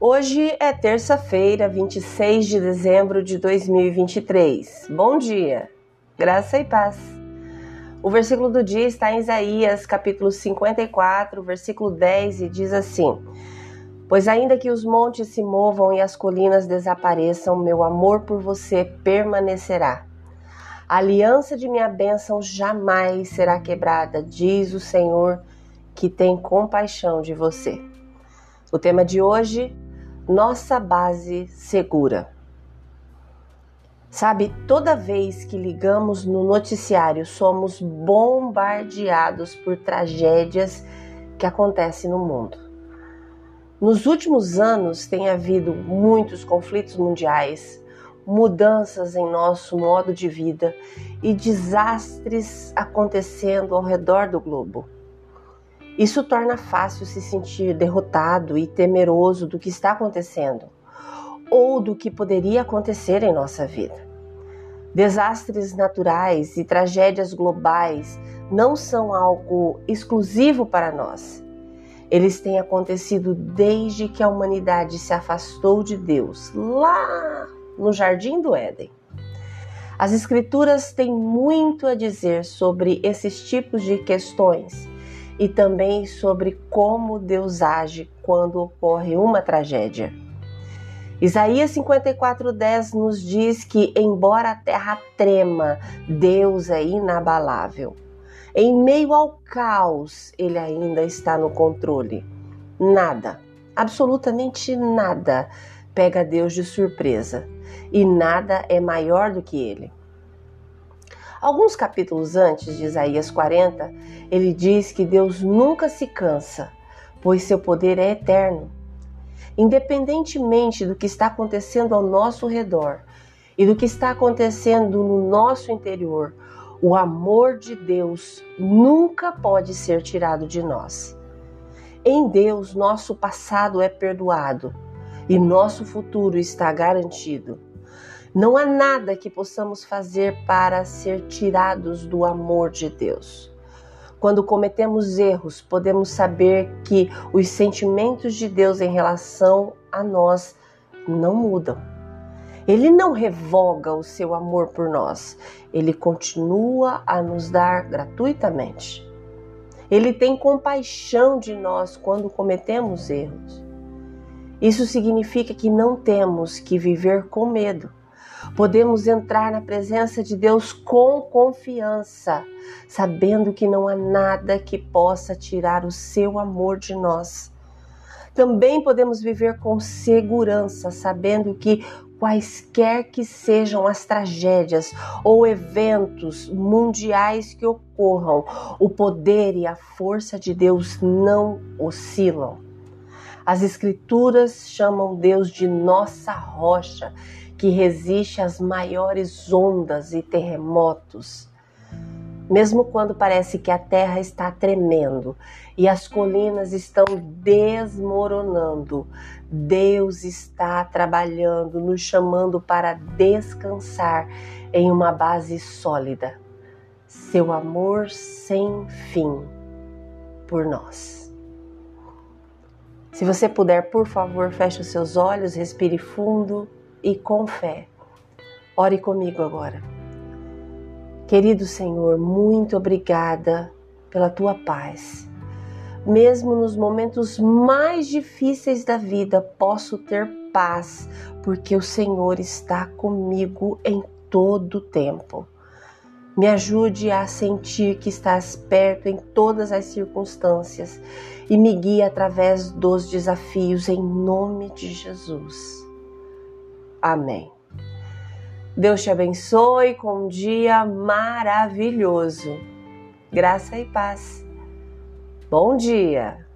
Hoje é terça-feira, 26 de dezembro de 2023. Bom dia, graça e paz. O versículo do dia está em Isaías, capítulo 54, versículo 10, e diz assim: Pois ainda que os montes se movam e as colinas desapareçam, meu amor por você permanecerá. A aliança de minha bênção jamais será quebrada, diz o Senhor, que tem compaixão de você. O tema de hoje nossa base segura. Sabe, toda vez que ligamos no noticiário, somos bombardeados por tragédias que acontecem no mundo. Nos últimos anos tem havido muitos conflitos mundiais, mudanças em nosso modo de vida e desastres acontecendo ao redor do globo. Isso torna fácil se sentir derrotado e temeroso do que está acontecendo ou do que poderia acontecer em nossa vida. Desastres naturais e tragédias globais não são algo exclusivo para nós. Eles têm acontecido desde que a humanidade se afastou de Deus, lá no Jardim do Éden. As Escrituras têm muito a dizer sobre esses tipos de questões e também sobre como Deus age quando ocorre uma tragédia. Isaías 54:10 nos diz que embora a terra trema, Deus é inabalável. Em meio ao caos, ele ainda está no controle. Nada, absolutamente nada pega Deus de surpresa, e nada é maior do que ele. Alguns capítulos antes de Isaías 40, ele diz que Deus nunca se cansa, pois seu poder é eterno. Independentemente do que está acontecendo ao nosso redor e do que está acontecendo no nosso interior, o amor de Deus nunca pode ser tirado de nós. Em Deus, nosso passado é perdoado e nosso futuro está garantido. Não há nada que possamos fazer para ser tirados do amor de Deus. Quando cometemos erros, podemos saber que os sentimentos de Deus em relação a nós não mudam. Ele não revoga o seu amor por nós, ele continua a nos dar gratuitamente. Ele tem compaixão de nós quando cometemos erros. Isso significa que não temos que viver com medo Podemos entrar na presença de Deus com confiança, sabendo que não há nada que possa tirar o seu amor de nós. Também podemos viver com segurança, sabendo que quaisquer que sejam as tragédias ou eventos mundiais que ocorram, o poder e a força de Deus não oscilam. As Escrituras chamam Deus de nossa rocha que resiste às maiores ondas e terremotos. Mesmo quando parece que a terra está tremendo e as colinas estão desmoronando, Deus está trabalhando, nos chamando para descansar em uma base sólida. Seu amor sem fim por nós. Se você puder, por favor, feche os seus olhos, respire fundo e com fé. Ore comigo agora. Querido Senhor, muito obrigada pela tua paz. Mesmo nos momentos mais difíceis da vida, posso ter paz, porque o Senhor está comigo em todo o tempo. Me ajude a sentir que estás perto em todas as circunstâncias e me guie através dos desafios em nome de Jesus. Amém. Deus te abençoe com um dia maravilhoso. Graça e paz. Bom dia!